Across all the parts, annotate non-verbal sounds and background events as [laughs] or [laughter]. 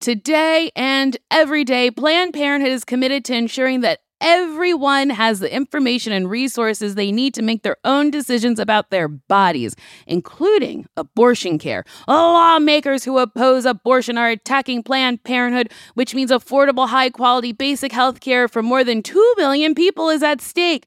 Today and every day, Planned Parenthood is committed to ensuring that everyone has the information and resources they need to make their own decisions about their bodies, including abortion care. Lawmakers who oppose abortion are attacking Planned Parenthood, which means affordable, high quality, basic health care for more than 2 million people is at stake.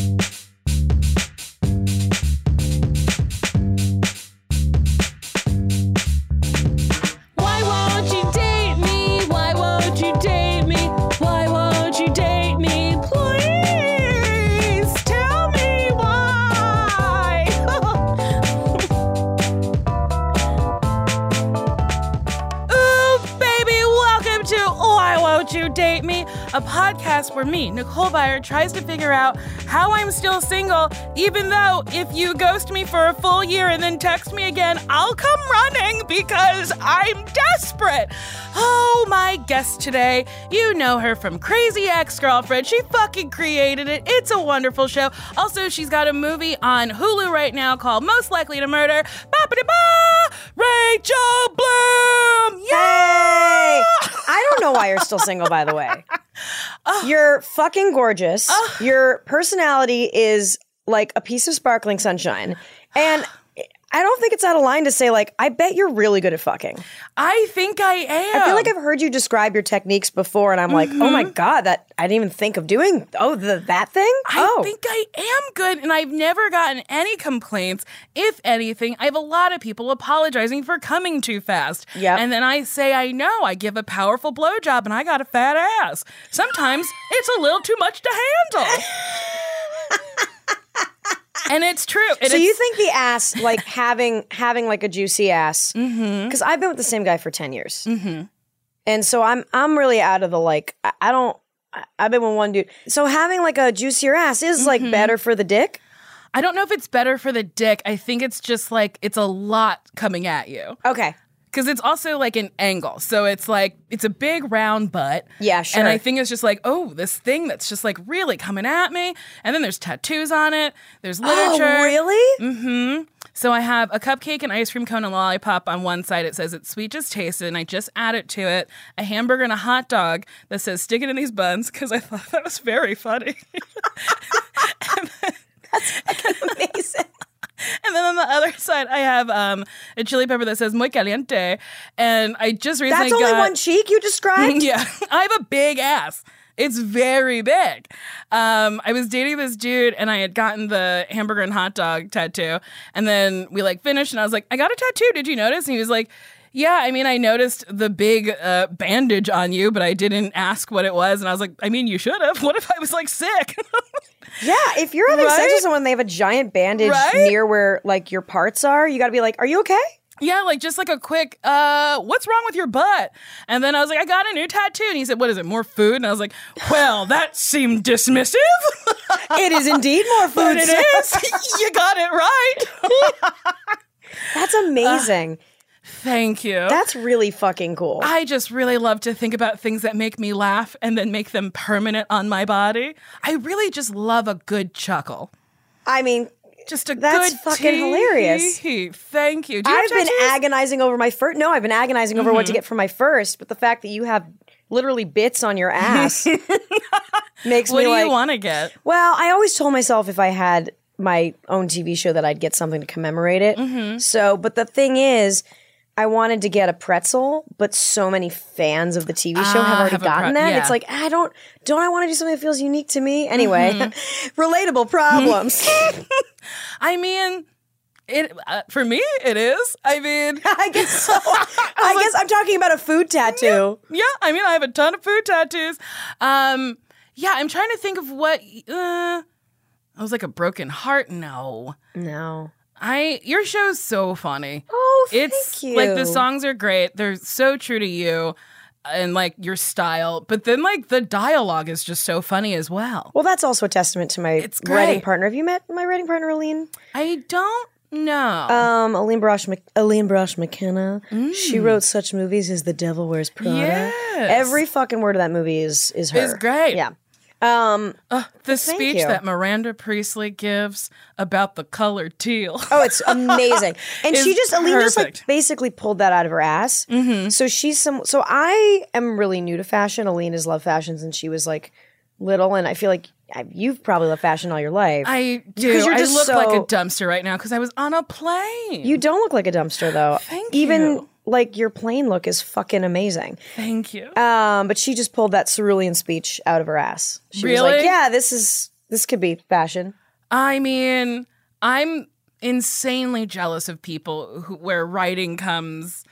Podcast where me, Nicole Byer, tries to figure out how I'm still single, even though if you ghost me for a full year and then text me again, I'll come running because I'm desperate. Oh, my guest today, you know her from Crazy Ex Girlfriend. She fucking created it. It's a wonderful show. Also, she's got a movie on Hulu right now called Most Likely to Murder. Ba-ba-da-ba! Rachel Bloom! Hey! I don't know why you're still single, by the way. [laughs] You're fucking gorgeous. Your personality is like a piece of sparkling sunshine. And I don't think it's out of line to say, like, I bet you're really good at fucking. I think I am. I feel like I've heard you describe your techniques before, and I'm like, oh my God, that I didn't even think of doing. Oh, the, that thing? Mm-hmm. I oh. think I am good, and I've never gotten any complaints. If anything, I have a lot of people apologizing for coming too fast. Yep. And then I say, I know, I give a powerful blowjob, and I got a fat ass. Sometimes it's a little too much to handle. [laughs] and it's true. and So you think the ass, like having having like a juicy ass? [laughs] Because I've been with the same guy for ten years, mm-hmm. and so I'm I'm really out of the like. I, I don't. I- I've been with one dude. So having like a juicier ass is like better for the dick. I don't know if it's better for the dick. I think it's just like it's a lot coming at you. Okay. Because it's also like an angle. So it's like it's a big round butt. Yeah, sure. And I think it's just like, oh, this thing that's just like really coming at me. And then there's tattoos on it. There's literature. Oh, really? Mm-hmm. So I have a cupcake and ice cream cone and lollipop on one side. It says it's sweet just tasted, and I just added to it a hamburger and a hot dog that says stick it in these buns because I thought that was very funny. [laughs] [laughs] That's amazing. [laughs] And then on the other [laughs] side, I have um, a chili pepper that says muy caliente. And I just recently That's only got, one cheek you described. [laughs] yeah, I have a big ass. It's very big. Um, I was dating this dude and I had gotten the hamburger and hot dog tattoo. And then we like finished and I was like, I got a tattoo. Did you notice? And he was like, yeah, I mean, I noticed the big uh, bandage on you, but I didn't ask what it was. And I was like, I mean, you should have. [laughs] What if I was like sick? [laughs] Yeah, if you're having sex Right? with someone, they have a giant bandage Right? near where like your parts are. You got to be like, "Are you okay?" Yeah, like just like a quick, uh, what's wrong with your butt? And then I was like, I got a new tattoo. And he said, What is it, more food? And I was like, Well, that seemed dismissive. [laughs] It is indeed more food. but it is. you got it right. That's amazing. Thank you. That's really fucking cool. I just really love to think about things that make me laugh and then make them permanent on my body. I really just love a good chuckle. I mean, Just a That's good fucking tee hilarious. Thank you. You I've been? Mm-hmm. agonizing over my first. No, I've been agonizing over what to get for my first, but the fact that you have literally bits on your ass [laughs] makes What me What do like. you want to get? Well, I always told myself if I had my own TV show that I'd get something to commemorate it. Mm-hmm. So, but the thing is, I wanted to get a pretzel, but so many fans of the TV show have Ah, already have gotten pre- that. yeah. It's like I don't, don't I want to do something that feels unique to me? Anyway, Mm-hmm. [laughs] relatable problems. [laughs] [laughs] I mean, it uh, for me it is. I mean, I guess so. I guess I'm talking about a food tattoo. yeah. I mean, I have a ton of food tattoos. Um, yeah, I'm trying to think of what. Uh, I was like a broken heart. No, No. I your show's so funny. Oh, it's thank you. like the songs are great. They're so true to you and like your style. But then like the dialogue is just so funny as well. Well, that's also a testament to my It's writing partner. Have you met my writing partner, Aline? I don't know. Um, Aline Brosh, Mc- Aline Brosh McKenna. She wrote such movies as The Devil Wears Prada. Mm. Yes. Every fucking word of that movie is is her. It's great. Yeah. Um. Ugh, the speech you. that Miranda Priestley gives about the color teal. Oh, it's [laughs] amazing. And she just Aline just like basically pulled that out of her ass. Mm-hmm. So she's some. So I am really new to fashion. Aline has loved fashion since she was like little, and I feel like I- you've probably loved fashion all your life. I do. Because you're I just look like a dumpster right now because I was on a plane. you don't look like a dumpster though. Thank Even you. Like your plain look is fucking amazing. Thank you. Um, but she just pulled that cerulean speech out of her ass. She was like, "Yeah, this is this could be fashion." I mean, I'm insanely jealous of people who, where writing comes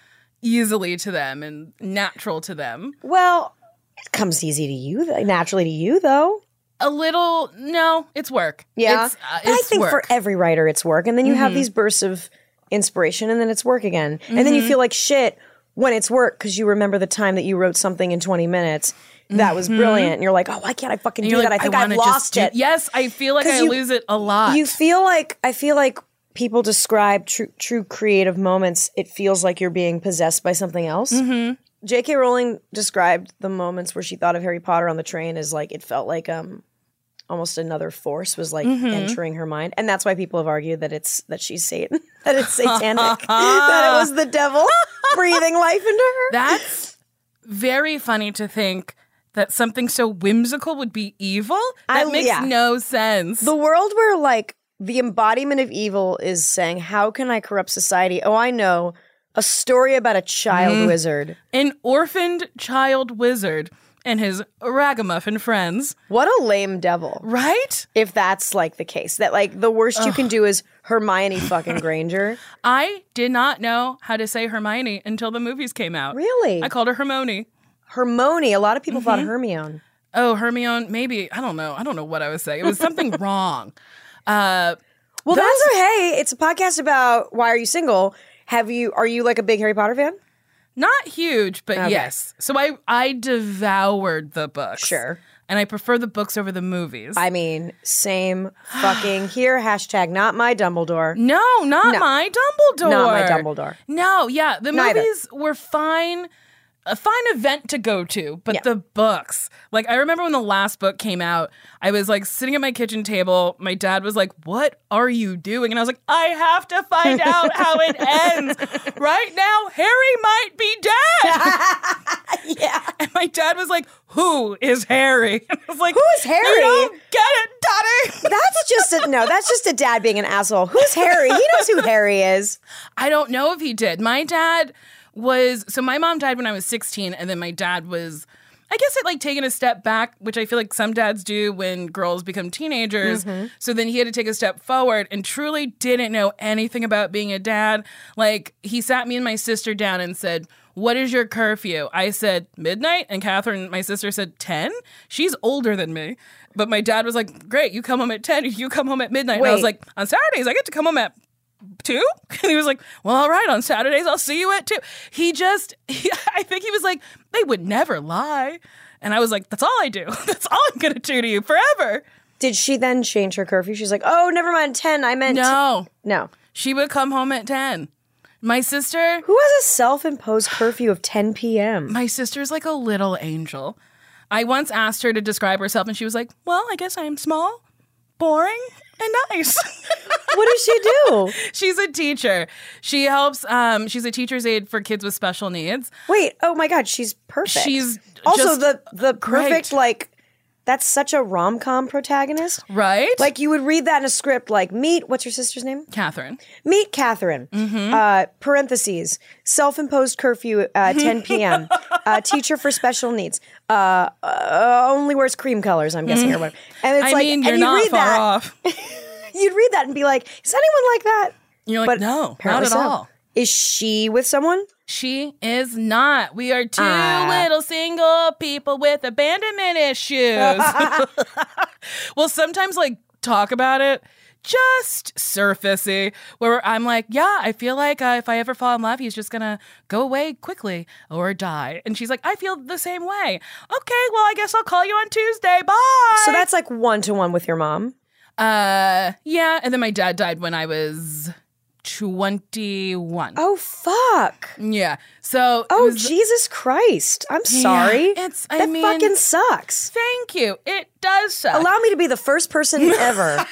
easily to them and natural to them. Well, it comes easy to you, naturally to you, though. A little, no, it's work. Yeah, it's, uh, but I think work. for every writer, it's work, and then you Mm-hmm. have these bursts of inspiration, and then it's work again, and then you feel like shit when it's work because you remember the time that you wrote something in twenty minutes that was brilliant, and you're like, "Oh, why can't I fucking do you're that? I think I've wanna lost do- it." Yes, I feel like I you- lose it a lot. You feel like I feel like people describe true true creative moments. It feels like you're being possessed by something else. Mm-hmm. J.K. Rowling described the moments where she thought of Harry Potter on the train as like it felt like um almost another force was like Mm-hmm. entering her mind, and that's why people have argued that it's that she's Satan, [laughs] that it's satanic, that it was the devil [laughs] breathing life into her. That's very funny to think that something so whimsical would be evil. That I- makes yeah. no sense. The world where like the embodiment of evil is saying, "How can I corrupt society?" Oh, I know. A story about a child Mm-hmm. wizard. An orphaned child wizard and his ragamuffin friends, What a lame devil. right? If that's like the case, that like the worst you can do is Hermione fucking Granger. [laughs] I did not know how to say Hermione until the movies came out. Really? I called her Hermione. Hermione. A lot of people Mm-hmm. thought Hermione. Oh, Hermione, maybe. I don't know. I don't know what I was saying. It was something [laughs] wrong. Uh, Well, that's hey. It's a podcast about why are you single? Have you? Are you like a big Harry Potter fan? Not huge, but yes. So I I devoured the books. Sure. And I prefer the books over the movies. I mean, same fucking [gasps] here. Hashtag not my Dumbledore. no, not No. my Dumbledore. Not my Dumbledore. No, yeah, the Neither. movies were fine. A fine event to go to, but Yeah. the books. Like I remember when the last book came out, I was like sitting at my kitchen table. My dad was like, "What are you doing?" And I was like, "I have to find out how it [laughs] ends. Right now, Harry might be dead." [laughs] Yeah. And my dad was like, "Who is Harry?" [laughs] And I was like, Who is Harry? You don't get it, Daddy." That's just a no. That's just a dad being an asshole. Who's Harry? He knows who Harry is. I don't know if he did. My dad was so my mom died when I was 16 and then my dad was I guess it like taken a step back, which I feel like some dads do when girls become teenagers. Mm-hmm. So then he had to take a step forward and truly didn't know anything about being a dad. Like he sat me and my sister down and said, what is your curfew? I said midnight, and Catherine, my sister, said 10. She's older than me. But my dad was like, Great, you come home at 10, you come home at midnight. And I was like, On Saturdays, I get to come home at two? [laughs] And he was like, well, all right, on Saturdays, I'll see you at two. He just, [laughs] he, I think he was like, they would never lie. And I was like, that's all I do. [laughs] That's all I'm going to do to you forever. Did she then change her curfew? She's like, oh, never mind, ten. I meant No, no. she would come home at 10. My sister, Who has a self-imposed curfew of 10 p.m.? my sister's like a little angel. I once asked her to describe herself, and she was like, "Well, I guess I am small, boring, and nice." [laughs] what does she do? [laughs] she's a teacher. She helps. Um, she's a teacher's aide for kids with special needs. Wait, oh my god, she's perfect. She's also the the great. perfect like that's such a rom-com protagonist. Right? Like you would read that in a script like meet what's your sister's name? Catherine. Meet Catherine. Mm-hmm. Uh, parentheses. Self-imposed curfew uh, 10 [laughs] p.m. uh, teacher for special needs. Uh, uh, only wears cream colors. I'm guessing or whatever. And it's Mm-hmm. I like, mean, and you're you not read far that, off. [laughs] You'd read that and be like, is anyone like that? You're like, But no, not at so. all. Is she with someone? She is not. We are two Ah. little single people with abandonment issues. [laughs] we'll sometimes like talk about it just surfacey where I'm like, yeah, I feel like uh, if I ever fall in love, he's just gonna go away quickly or die. And she's like, I feel the same way. Okay, well, I guess I'll call you on Tuesday. Bye. So that's like one to one with your mom. uh, yeah. And then my dad died when I was 21. Oh fuck. Yeah. So Oh was- Jesus Christ. I'm sorry. it's- I that mean- fucking sucks. Thank you. It does suck. Allow me to be the first person [laughs] ever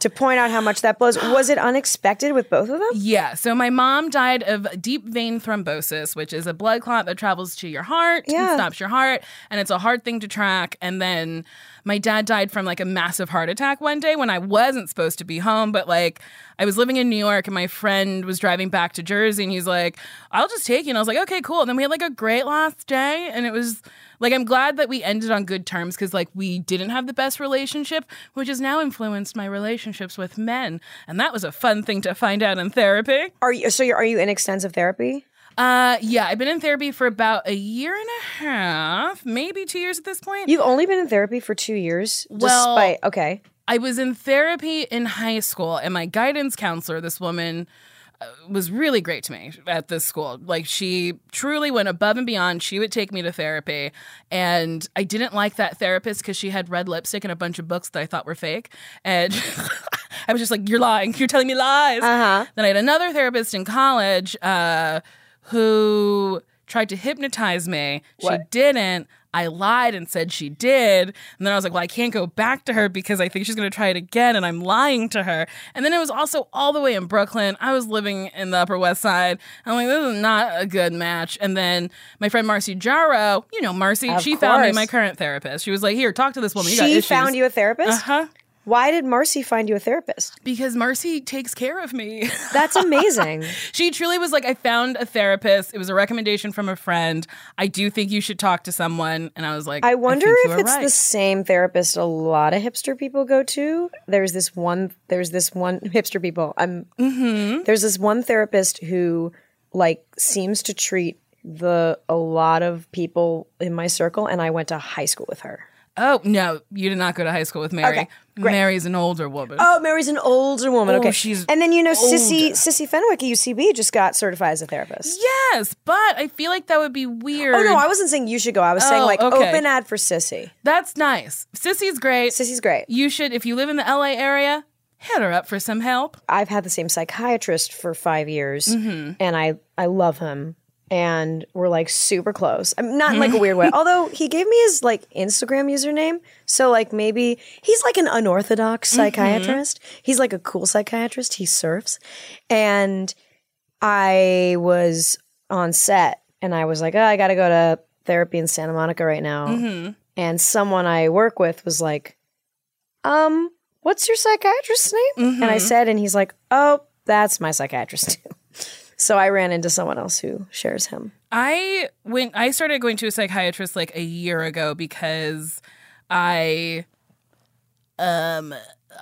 to point out how much that blows. Was it unexpected with both of them? Yeah. So my mom died of deep vein thrombosis, which is a blood clot that travels to your heart Yeah. and stops your heart. And it's a hard thing to track. And then my dad died from like a massive heart attack one day when I wasn't supposed to be home. But like I was living in New York and my friend was driving back to Jersey and he's like, I'll just take you. And I was like, okay, cool. And then we had like a great last day. And it was like, I'm glad that we ended on good terms because like we didn't have the best relationship, which has now influenced my relationships with men. And that was a fun thing to find out in therapy. Are you so you're, are you in extensive therapy? Uh, yeah, I've been in therapy for about a year and a half, maybe two years at this point. You've only been in therapy for 2 years Well- despite Okay. I was in therapy in high school, and my guidance counselor, this woman, was really great to me at this school. Like, she truly went above and beyond. She would take me to therapy, and I didn't like that therapist because she had red lipstick and a bunch of books that I thought were fake. And [laughs] I was just like, You're lying. You're telling me lies. Uh-huh. Then I had another therapist in college uh, who tried to hypnotize me. She didn't. I lied and said she did. And then I was like, well, I can't go back to her because I think she's going to try it again and I'm lying to her. And then it was also all the way in Brooklyn. I was living in the Upper West Side. I'm like, this is not a good match. And then my friend Marcy Jarreau, you know, Marcy, Of she found me my current therapist. She was like, here, talk to this woman. You She found you a therapist? Uh huh. Why did Marcy find you a therapist? Because Marcy takes care of me. [laughs] That's amazing. She truly was like, I found a therapist. It was a recommendation from a friend. I do think you should talk to someone. And I was like, I wonder think if it's right. the same therapist a lot of hipster people go to. There's this one. There's this one hipster people. I'm. Mm-hmm. There's this one therapist who like seems to treat the a lot of people in my circle, and I went to high school with her. Oh no, you did not go to high school with Mary. Okay, great. Mary's an older woman. Oh, Mary's an older woman. Oh, okay, she's and then you know Sissy older. Sissy Fenwick at UCB just got certified as a therapist. Yes, but I feel like that would be weird. Oh no, I wasn't saying you should go. I was saying Oh, like okay. open ad for Sissy. That's nice. Sissy's great. Sissy's great. You should, if you live in the LA area, hit her up for some help. I've had the same psychiatrist for five years, Mm-hmm. and I I love him, and we're like super close. I'm not in like a weird way. [laughs] Although he gave me his like Instagram username, so like maybe he's like an unorthodox Mm-hmm. psychiatrist. He's like a cool psychiatrist. He surfs, and I was on set, and I was like, oh, I got to go to therapy in Santa Monica right now, Mm-hmm. and someone I work with was like, um. What's your psychiatrist's name? And I Mm-hmm. said, and he's like, Oh, that's my psychiatrist too. [laughs] So I ran into someone else who shares him. I went. I started going to a psychiatrist like a year ago because I, um,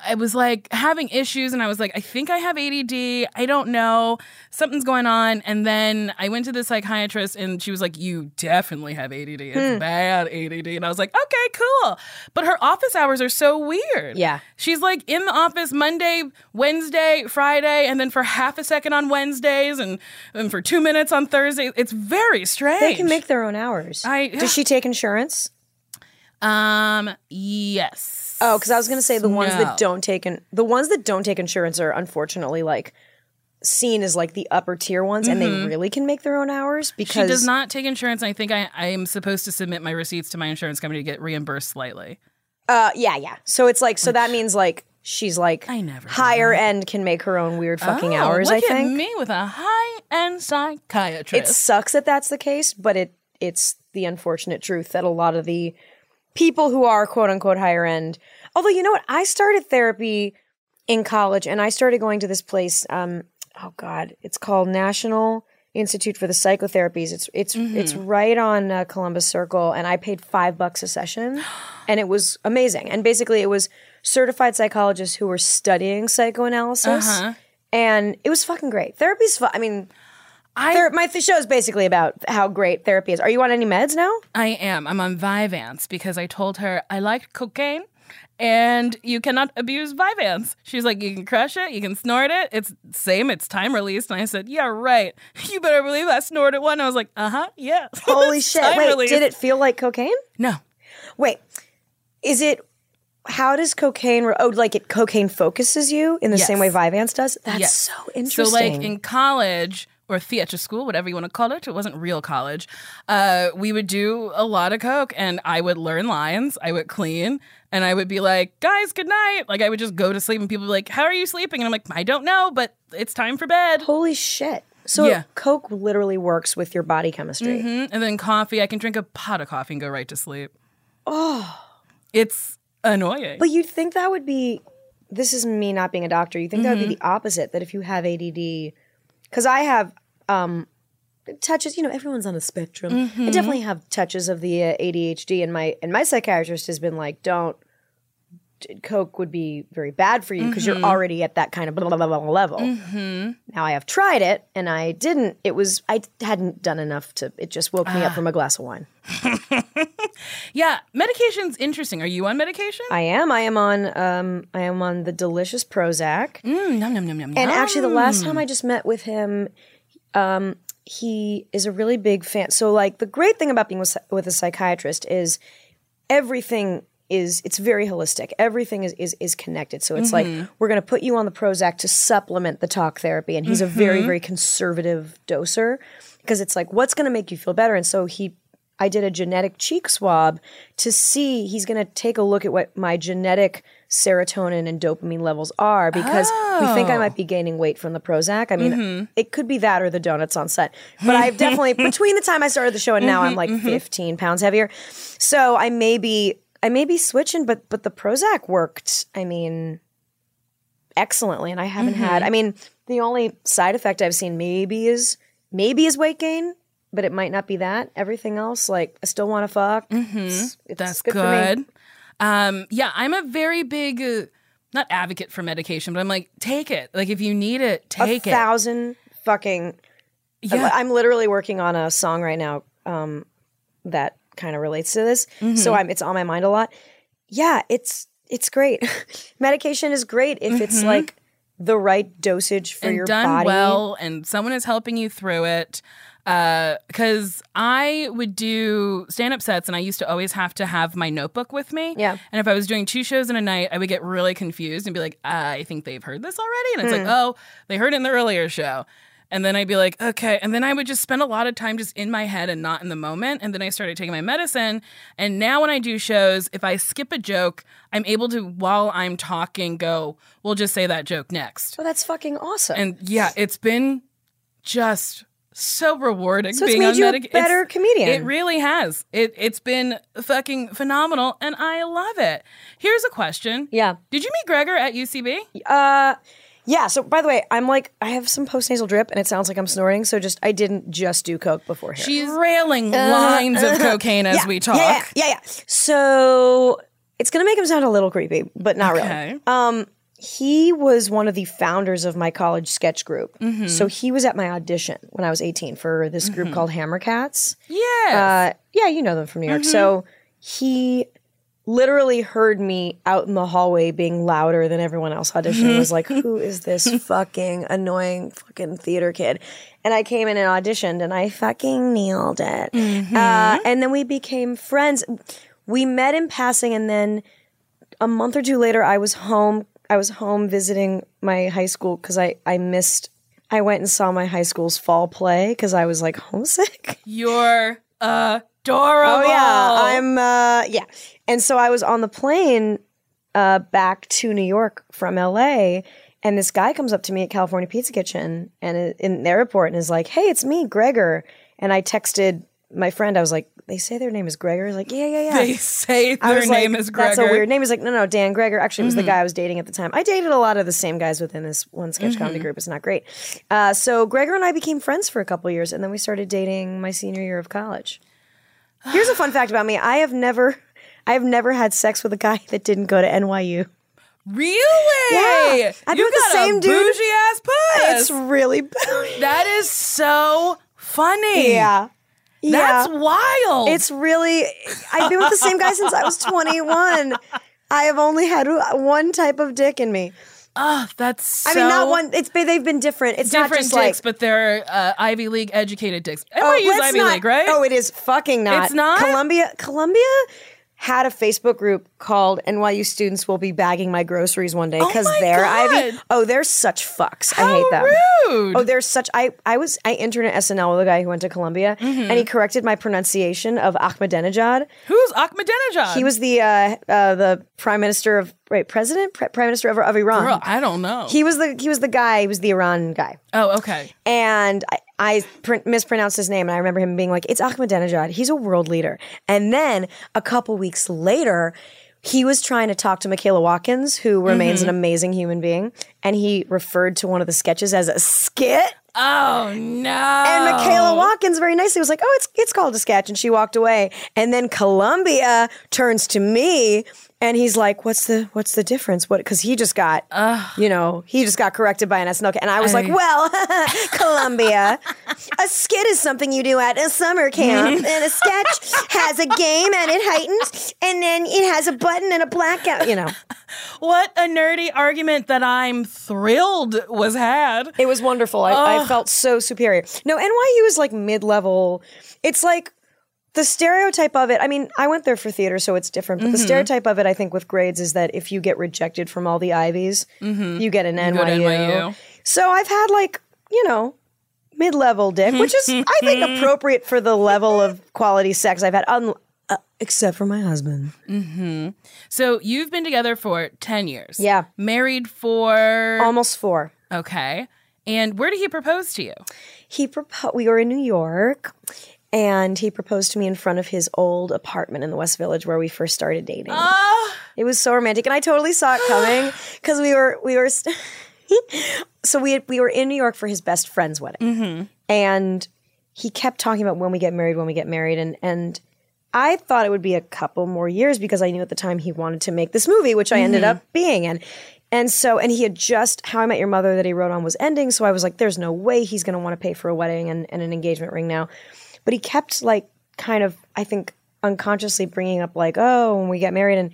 I was like having issues, and I was like, I think I have ADD. I don't know, something's going on. And then I went to the psychiatrist, and she was like, "You definitely have ADD. It's bad ADD." And I was like, "Okay, cool." But her office hours are so weird. Yeah. She's like in the office Monday, Wednesday, Friday, and then for half a second on Wednesdays and, and for two minutes on Thursday. It's very strange. They can make their own hours. I- Does she take insurance? um yes. Oh, because I was going to say the ones No. that don't take in, the ones that don't take insurance are unfortunately like seen as like the upper tier ones, and they really can make their own hours Mm-hmm. She does not take insurance. I think I, I am supposed to submit my receipts to my insurance company to get reimbursed slightly. Uh, yeah, yeah. So it's like, so that means like she's like I never higher end can make her own weird fucking Oh, hours. I think at me with a high end psychiatrist. it sucks that that's the case, but it it's the unfortunate truth that a lot of the people who are quote unquote higher end. Although you know what, I started therapy in college, and I started going to this place. Um, oh God, it's called National Institute for the Psychotherapies. It's it's it's right on uh, Columbus Circle, and I paid five bucks a session, [gasps] and it was amazing. And basically, it was certified psychologists who were studying psychoanalysis. And it was fucking great. Therapy's fun. I mean, I Ther- my th- show is basically about how great therapy is. Are you on any meds now? I am. I'm on Vyvanse because I told her I liked cocaine and you cannot abuse Vyvanse. She's like, you can crush it, you can snort it. It's same, it's time released. And I said, yeah, right. [laughs] You better believe I snorted one. I was like, uh huh, yeah. [laughs] Holy shit. Wait, released. did it feel like cocaine? No. Wait, is it, how does cocaine, re- oh, like it cocaine focuses you in the same way Yes. Vyvanse does? That's Yes. so interesting. So, like in college or theater school, whatever you want to call it, it wasn't real college. Uh, we would do a lot of coke, and I would learn lines. I would clean, and I would be like, "Guys, good night." Like I would just go to sleep, and people would be like, "How are you sleeping?" And I'm like, "I don't know, but it's time for bed." Holy shit. So Yeah. Coke literally works with your body chemistry. Mhm. And then coffee, I can drink a pot of coffee and go right to sleep. Oh, it's annoying. But you'd think that would be, this is me not being a doctor, you think that would Mm-hmm. be the opposite, that if you have ADD, because I have um, touches, you know, everyone's on a spectrum. Mm-hmm. I definitely have touches of the uh, ADHD, and my and my psychiatrist has been like, don't. Coke would be very bad for you because Mm-hmm. you're already at that kind of blah, blah, blah, blah level. Now I have tried it and I didn't. It was I hadn't done enough to. It just woke me up Ah. from a glass of wine. [laughs] yeah, medication's interesting. Are you on medication? I am. I am on. Um, I am on the delicious Prozac. Mm, num, num, num, num, And num. actually, the last time I just met with him, um, he is a really big fan. So, like, the great thing about being with, with a psychiatrist is everything is it's very holistic. Everything is is, is connected. So it's like mm-hmm. we're going to put you on the Prozac to supplement the talk therapy, and he's a very mm-hmm. very conservative doser because it's like what's going to make you feel better. And so he. I did a genetic cheek swab to see he's going to take a look at what my genetic serotonin and dopamine levels are because we think I oh. might be gaining weight from the Prozac. I mean, mm-hmm. it could be that or the donuts on set. But I've definitely [laughs] between the time I started the show and now I'm like 15 pounds heavier. So I may be I may be switching but but the Prozac worked. I mean excellently and I haven't had I mean the only side effect I've seen maybe is maybe is weight gain but it might not be that. Everything else, like I still want to fuck. It's, it's That's good. good. Um, yeah, I'm a very big, uh, not advocate for medication, but I'm like, take it. Like, if you need it, take it. a thousand fucking. Yeah. I'm literally working on a song right now um, that kind of relates to this, Mm-hmm. so I'm it's on my mind a lot. Yeah, it's it's great. [laughs] Medication is great if it's like the right dosage for Mm-hmm. and your done body. well, and someone is helping you through it. Because I would do stand up sets, and I used to always have to have my notebook with me. Yeah. And if I was doing two shows in a night, I would get really confused and be like, I think they've heard this already. And it's Hmm. like, oh, they heard it in the earlier show. And then I'd be like, okay. And then I would just spend a lot of time just in my head and not in the moment. And then I started taking my medicine. And now when I do shows, if I skip a joke, I'm able to, while I'm talking, go, we'll just say that joke next. Oh, that's fucking awesome. And yeah, it's been just so rewarding. So it's being made on you a better it's- comedian. It really has. It it's been fucking phenomenal, and I love it. Here's a question. yeah. Did you meet Gregor at UCB? Uh, yeah. So by the way, I'm like I have some post nasal drip, and it sounds like I'm snorting. So just I didn't just do coke before here. She's railing lines of cocaine as. Yeah, we talk. Yeah, yeah, yeah, yeah. So it's gonna make him sound a little creepy, but not Okay. really. Um, he was one of the founders of my college sketch group. Mm-hmm. So he was at my audition when I was 18 for this group called Hammerkatz. Yes. Uh, yeah, you know them from New York. So he literally heard me out in the hallway being louder than everyone else auditioning. and was like, [laughs] who is this fucking annoying fucking theater kid? And I came in and auditioned and I fucking nailed it. Uh, and then we became friends. We met in passing and then a month or two later I was home. I was home visiting my high school because I, I missed I went and saw my high school's fall play because I was like homesick. You're adorable. Oh yeah, I'm uh yeah. And so I was on the plane uh back to New York from LA and this guy comes up to me at California Pizza Kitchen and in the airport and is like, "Hey, it's me, Gregor." And I texted my friend. I was like, "They say their name is Gregor." He's like, "Yeah, yeah, yeah." They say their name like, is Gregor. That's a weird name. He's like, no, no, Dan Gregor. Actually, it was the guy I was dating at the time. I dated a lot of the same guys within this one sketch comedy group. It's not great. Uh, so Gregor and I became friends for a couple years, and then we started dating my senior year of college. Here's a fun fact about me: I have never, I have never had sex with a guy that didn't go to NYU. Really? Yeah. I've been you with the same a dude. ass puss. It's really bougie. that is so funny. yeah, That's wild. It's really. I've been with the same guy since I was [laughs] 21. I have only had one type of dick in me. Oh, that's so I mean, not one. It's been- they've been different. It's different not just dicks, like but they're uh, Ivy League educated dicks. oh, NYU's let's Ivy not- League, right? Oh, it is fucking not. It's not? Columbia. Columbia had a Facebook group called NYU students will be bagging my groceries one day because my they're Ivy. Oh, they're such fucks. I hate them. rude. Oh, they're such. I I was I interned at SNL with a guy who went to Columbia, Mm-hmm. and he corrected my pronunciation of Ahmadinejad. Who's Ahmadinejad? He was the uh, uh, the prime minister of right president Pre- prime minister of, of Iran. Girl, I don't know. He was the he was the guy. He was the Iran guy. oh, okay. and I, I pr- mispronounced his name, and I remember him being like, "It's Ahmadinejad. He's a world leader." And then a couple weeks later, he was trying to talk to Michaela Watkins, who remains an mm-hmm. amazing human being, and he referred to one of the sketches as a skit. Oh no. And Michaela Watkins very nicely was like, "Oh, it's it's called a sketch," and she walked away. And then Columbia turns to me. And he's like, "What's the what's the difference? What? Because he just got, you know, he just got corrected by an SNL, and I was like, well, [laughs] Columbia, a skit is something you do at a summer camp, [laughs] and a sketch has a game and it heightens, and then it has a button and a blackout. You know, What a nerdy argument that I'm thrilled was had. it was wonderful. I, I felt so superior. No, NYU is like mid level. It's like the stereotype of it. I mean, I went there for theater, so it's different. But the Mm-hmm. stereotype of it, I think, with grades is that if you get rejected from all the Ivies, you get an Mm-hmm. to NYU. NYU. So I've had like you know mid level dick, which is [laughs] I think appropriate for the level of quality sex I've had. Un- uh, except for my husband. So you've been together for 10 years. Yeah. Married for. Almost four. okay. And where did he propose to you? he proposed we were in new york and he proposed to me in front of his old apartment in the west village where we first started dating. Ah. It was so romantic and i totally saw it coming [gasps] because we were we were st- [laughs] so we had, we were in new york for his best friend's wedding. Mm-hmm. And he kept talking about when we get married when we get married and and I thought it would be a couple more years because I knew at the time he wanted to make this movie, which I ended mm-hmm. up being in. And so, and he had just How I Met Your Mother that he wrote on was ending. So I was like, there's no way he's going to want to pay for a wedding and, and an engagement ring now. But he kept like kind of, I think, unconsciously bringing up like, oh, when we get married. And,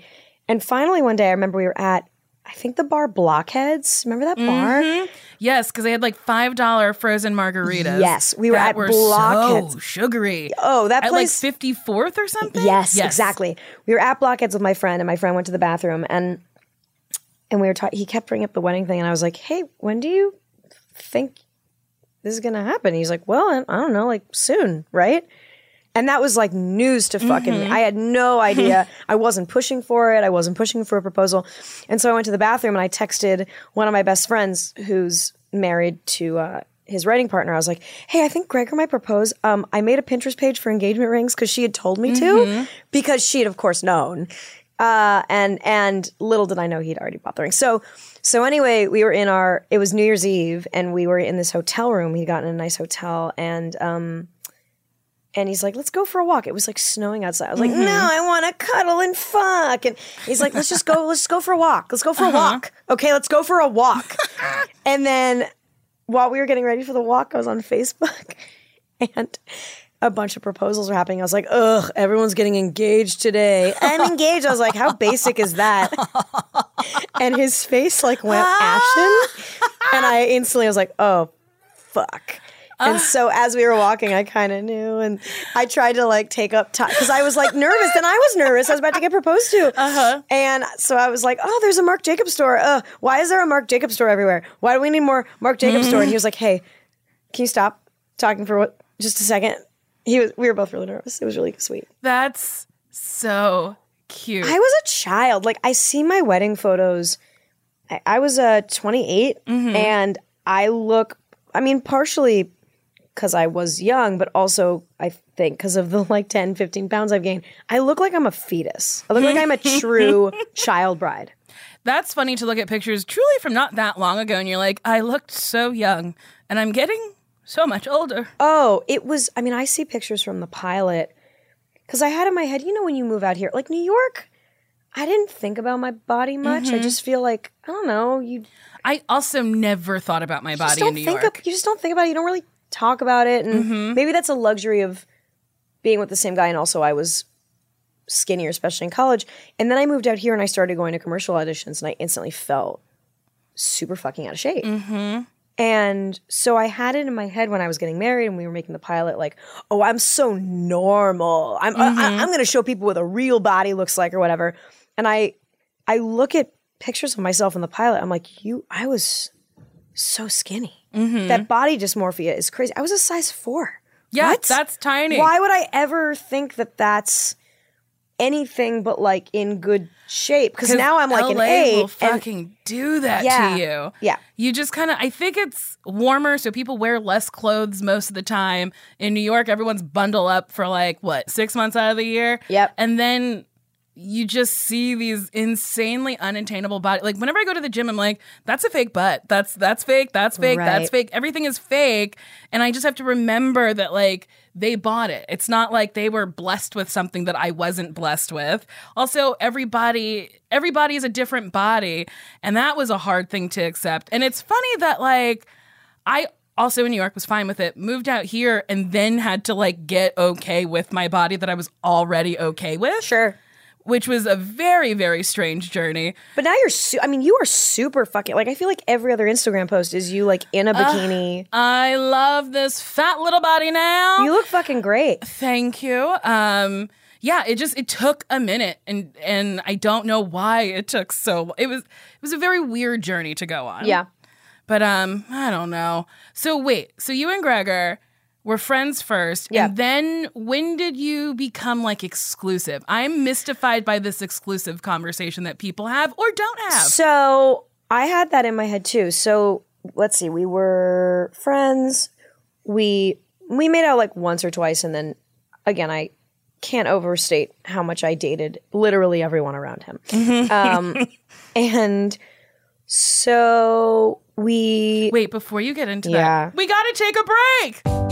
and finally one day I remember we were at, I think the bar Blockheads. Remember that bar? Mm-hmm. Yes, because they had like $5 frozen margaritas. Yes, we were at were Blockheads. so sugary. Oh, that At place. like 54th or something? Yes, exactly. We were at Blockheads with my friend, and my friend went to the bathroom, and and we were talking. He kept bringing up the wedding thing, and I was like, "Hey, when do you think this is going to happen?" He's like, "Well, I, don't know, like soon, right?" And that was like news to fucking me. I had no [laughs] idea. I wasn't pushing for it. I wasn't pushing for a proposal. And so I went to the bathroom and I texted one of my best friends who's married to uh, his writing partner. I was like, hey, I think Gregor might propose. Um, I made a Pinterest page for engagement rings because she had told me to, because she had, of course, known. Uh, and and little did I know he'd already bought the ring. So so anyway, we were in our it was New Year's Eve and we were in this hotel room. He'd gotten a nice hotel and um and he's like, let's go for a walk. It was like snowing outside. I was like, no, I want to cuddle and fuck. And he's like, let's just go, [laughs] let's just go for a walk. Let's go for a walk. Okay, let's go for a walk. [laughs] and then while we were getting ready for the walk, I was on Facebook [laughs] and a bunch of proposals were happening. I was like, ugh, everyone's getting engaged today. I'm engaged. I was like, how basic is that? [laughs] and his face like went ashen. And I instantly was like, oh, fuck. And so as we were walking, I kind of knew, and I tried to like take up time because I was like nervous, and I was nervous. I was about to get proposed to, uh-huh. and so I was like, "Oh, there's a Marc Jacobs store. Uh, why is there a Marc Jacobs store everywhere? Why do we need more Marc Jacobs store?" And he was like, "Hey, can you stop talking for what, just a second? He was. We were both really nervous. It was really sweet. That's so cute. I was a child. Like I see my wedding photos. I, I was uh, 28, and I look. I mean, partially because I was young, but also I think because of the like 10, 15 pounds I've gained. I look like I'm a fetus. I look like I'm a true [laughs] child bride. That's funny to look at pictures truly from not that long ago, and you're like, I looked so young, and I'm getting so much older. Oh, it was. I mean, I see pictures from the pilot because I had in my head, you know, when you move out here, like New York, I didn't think about my body much. I mm-hmm. just feel like I don't know. You I also never thought about my body in New think York. Of, you just don't think about it. You don't really talk about it, and mm-hmm. maybe that's a luxury of being with the same guy. And also, I was skinnier, especially in college. And then I moved out here and I started going to commercial auditions, and I instantly felt super fucking out of shape. Mm-hmm. And so I had it in my head when I was getting married and we were making the pilot, like, oh, I'm so normal. I'm I, mm-hmm. I'm going to show people what a real body looks like or whatever. And I I look at pictures of myself in the pilot. I'm like, you, I was so skinny. Mm-hmm. That body dysmorphia is crazy. I was a size four. yeah, What? that's tiny. Why would I ever think that that's anything but like in good shape? Because now I'm like LA an eight. will and- fucking do that Yeah. to you. Yeah. You just kind of, I think it's warmer, so people wear less clothes most of the time. In New York, everyone's bundle up for like, what, six months out of the year? Yep. And then you just see these insanely unattainable body. Like whenever I go to the gym, I'm like, that's a fake butt. That's that's fake. That's fake. That's fake. Everything is fake. And I just have to remember that like they bought it. It's not like they were blessed with something that I wasn't blessed with. Also, everybody everybody is a different body, and that was a hard thing to accept. And it's funny that like I also in New York was fine with it. Moved out here and then had to like get okay with my body that I was already okay with sure. Which was a very very strange journey. But now you're, su- I mean, you are super fucking, like, I feel like every other Instagram post is you, like, in a bikini. I love this fat little body now. you look fucking great. Thank you. Um yeah, it just it took a minute and and I don't know why it took so it was it was a very weird journey to go on. Yeah. But um I don't know. So wait, so you and Gregor were friends first Yeah. and then when did you become like exclusive? I'm mystified by this exclusive conversation that people have or don't have. So I had that in my head too. So let's see, we were friends. We we made out like once or twice, and then again, I can't overstate how much I dated literally everyone around him. um, [laughs] and so we Wait, before you get into Yeah. that, we got to take a break.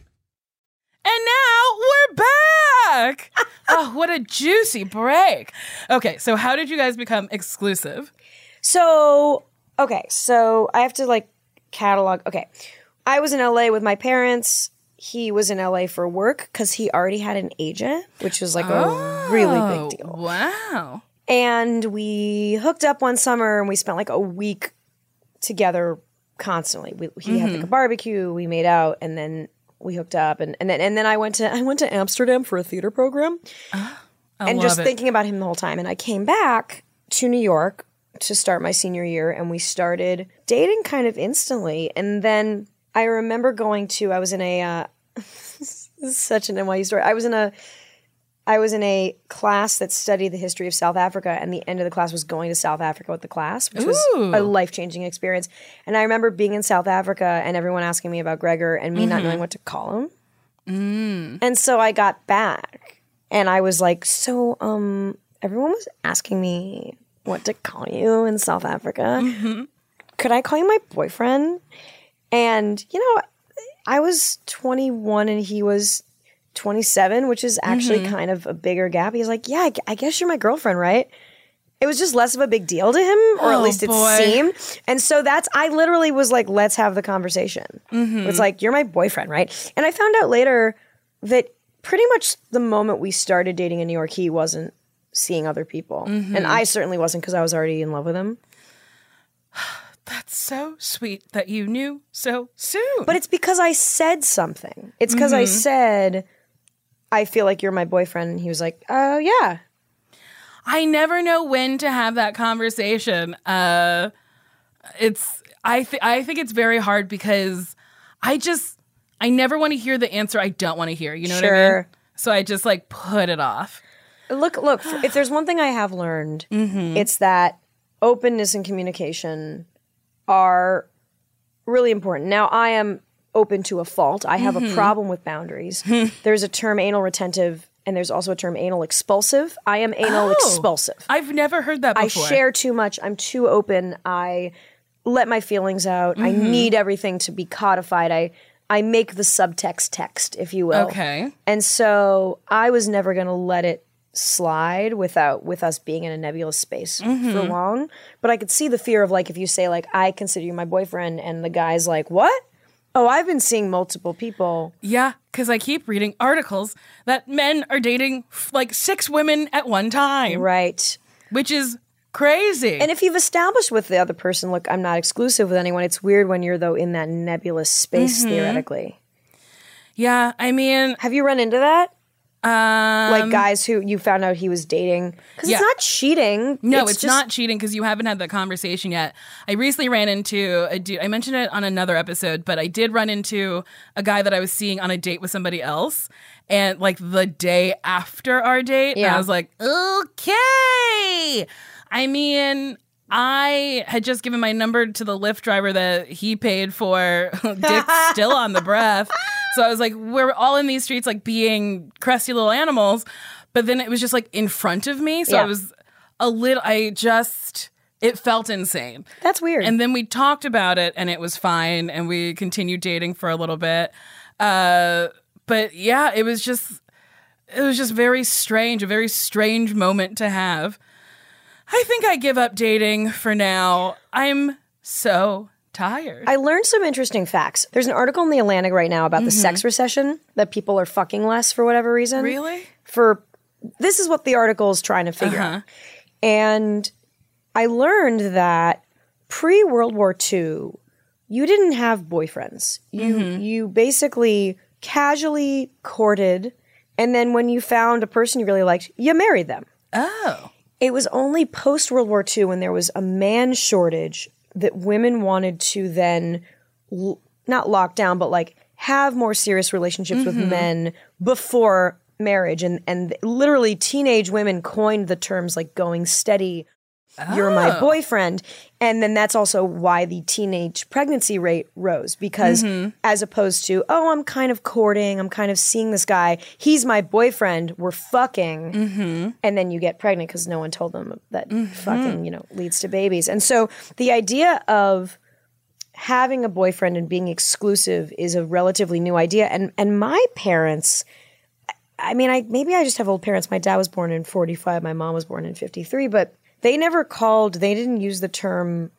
And now we're back. [laughs] oh, what a juicy break. Okay, so how did you guys become exclusive? So, okay, so I have to like catalog. Okay, I was in LA with my parents. He was in LA for work because he already had an agent, which was like a really Oh, big deal. Wow. And we hooked up one summer and we spent like a week together constantly. We, he had Mm-hmm. like a barbecue, we made out, and then we hooked up. And, and then and then I went to [laughs] I went to Amsterdam for a theater program. I and just it. thinking about him the whole time. And I came back to New York to start my senior year, and we started dating kind of instantly. And then I remember going to I was in a uh, [laughs] such an NYU story. I was in a I was in a class that studied the history of South Africa, and the end of the class was going to South Africa with the class, which was Ooh. a life changing experience. And I remember being in South Africa and everyone asking me about Gregor and me not mm-hmm. knowing what to call him. Mm. And so I got back and I was like, so um everyone was asking me what to call you in South Africa. Mm-hmm. Could I call you my boyfriend? And you know, I was 21 and he was 27, which is actually kind of a bigger gap. He's like, "Yeah, I guess you're my girlfriend, right?" It was just less of a big deal to him, or at Oh, least it boy. seemed. And so that's I literally was like, "Let's have the conversation." Mm-hmm. It's like you're my boyfriend, right? And I found out later that pretty much the moment we started dating in New York, he wasn't seeing other people, Mm-hmm. and I certainly wasn't because I was already in love with him. [sighs] That's so sweet that you knew so soon. But it's because I said something. It's because I said, "I feel like you're my boyfriend," and he was like, "Oh yeah." I never know when to have that conversation. Uh, it's I th- I think it's very hard because I just I never want to hear the answer I don't want to hear. You know what I mean? So I just like put it off. look, look. If there's one thing I have learned, Mm-hmm. it's that openness and communication are really important. Now, I am open to a fault. I have Mm-hmm. a problem with boundaries. [laughs] there's a term anal retentive, and there's also a term anal expulsive. I am anal Oh. expulsive. I've never heard that before. I share too much. I'm too open. I let my feelings out. I Mm-hmm. need everything to be codified. I I make the subtext text, if you will. Okay. And so I was never going to let it slide without with us being in a nebulous space Mm-hmm. for long. But I could see the fear of like if you say like I consider you my boyfriend and the guy's like, "What?" Oh, I've been seeing multiple people. Yeah, because I keep reading articles that men are dating f- like six women at one time, Right. which is crazy. And if you've established with the other person, look, I'm not exclusive with anyone, it's weird when you're though in that nebulous space Mm-hmm. theoretically. yeah, I mean, Have you run into that? Um, Like guys who you found out he was dating? Because Yeah. it's not cheating. No, it's, just- not cheating because you haven't had that conversation yet. I recently ran into a dude. I mentioned it on another episode, but I did run into a guy that I was seeing on a date with somebody else. And like the day after our date, Yeah. I was like, okay. I mean, I had just given my number to the Lyft driver that he paid for. [laughs] Dick's still on the breath. So I was like, we're all in these streets, like being crusty little animals. But then it was just like in front of me. So Yeah. I was a little, I just, it felt insane. That's weird. And then we talked about it and it was fine. And we continued dating for a little bit. Uh, but yeah, it was just, it was just very strange, a very strange moment to have. I think I give up dating for now. I'm so tired. I learned some interesting facts. There's an article in the Atlantic right now about the mm-hmm. sex recession that people are fucking less for whatever reason. really? For this is what the article is trying to figure uh-huh. out. And I learned that pre World War II, you didn't have boyfriends. You mm-hmm. you basically casually courted, and then when you found a person you really liked, you married them. Oh. It was only post World War II when there was a man shortage that women wanted to then l- not lock down, but like have more serious relationships with mm-hmm. men before marriage. And and literally, teenage women coined the terms like going steady. You're my oh. boyfriend. And then that's also why the teenage pregnancy rate rose because mm-hmm. as opposed to, oh, I'm kind of courting, I'm kind of seeing this guy, he's my boyfriend, we're fucking. Mm-hmm. And then you get pregnant because no one told them that mm-hmm. fucking you know leads to babies. And so the idea of having a boyfriend and being exclusive is a relatively new idea. And and my parents i mean i maybe i just have old parents. My dad was born in 45 my mom was born in 53 but they never called they didn't use the term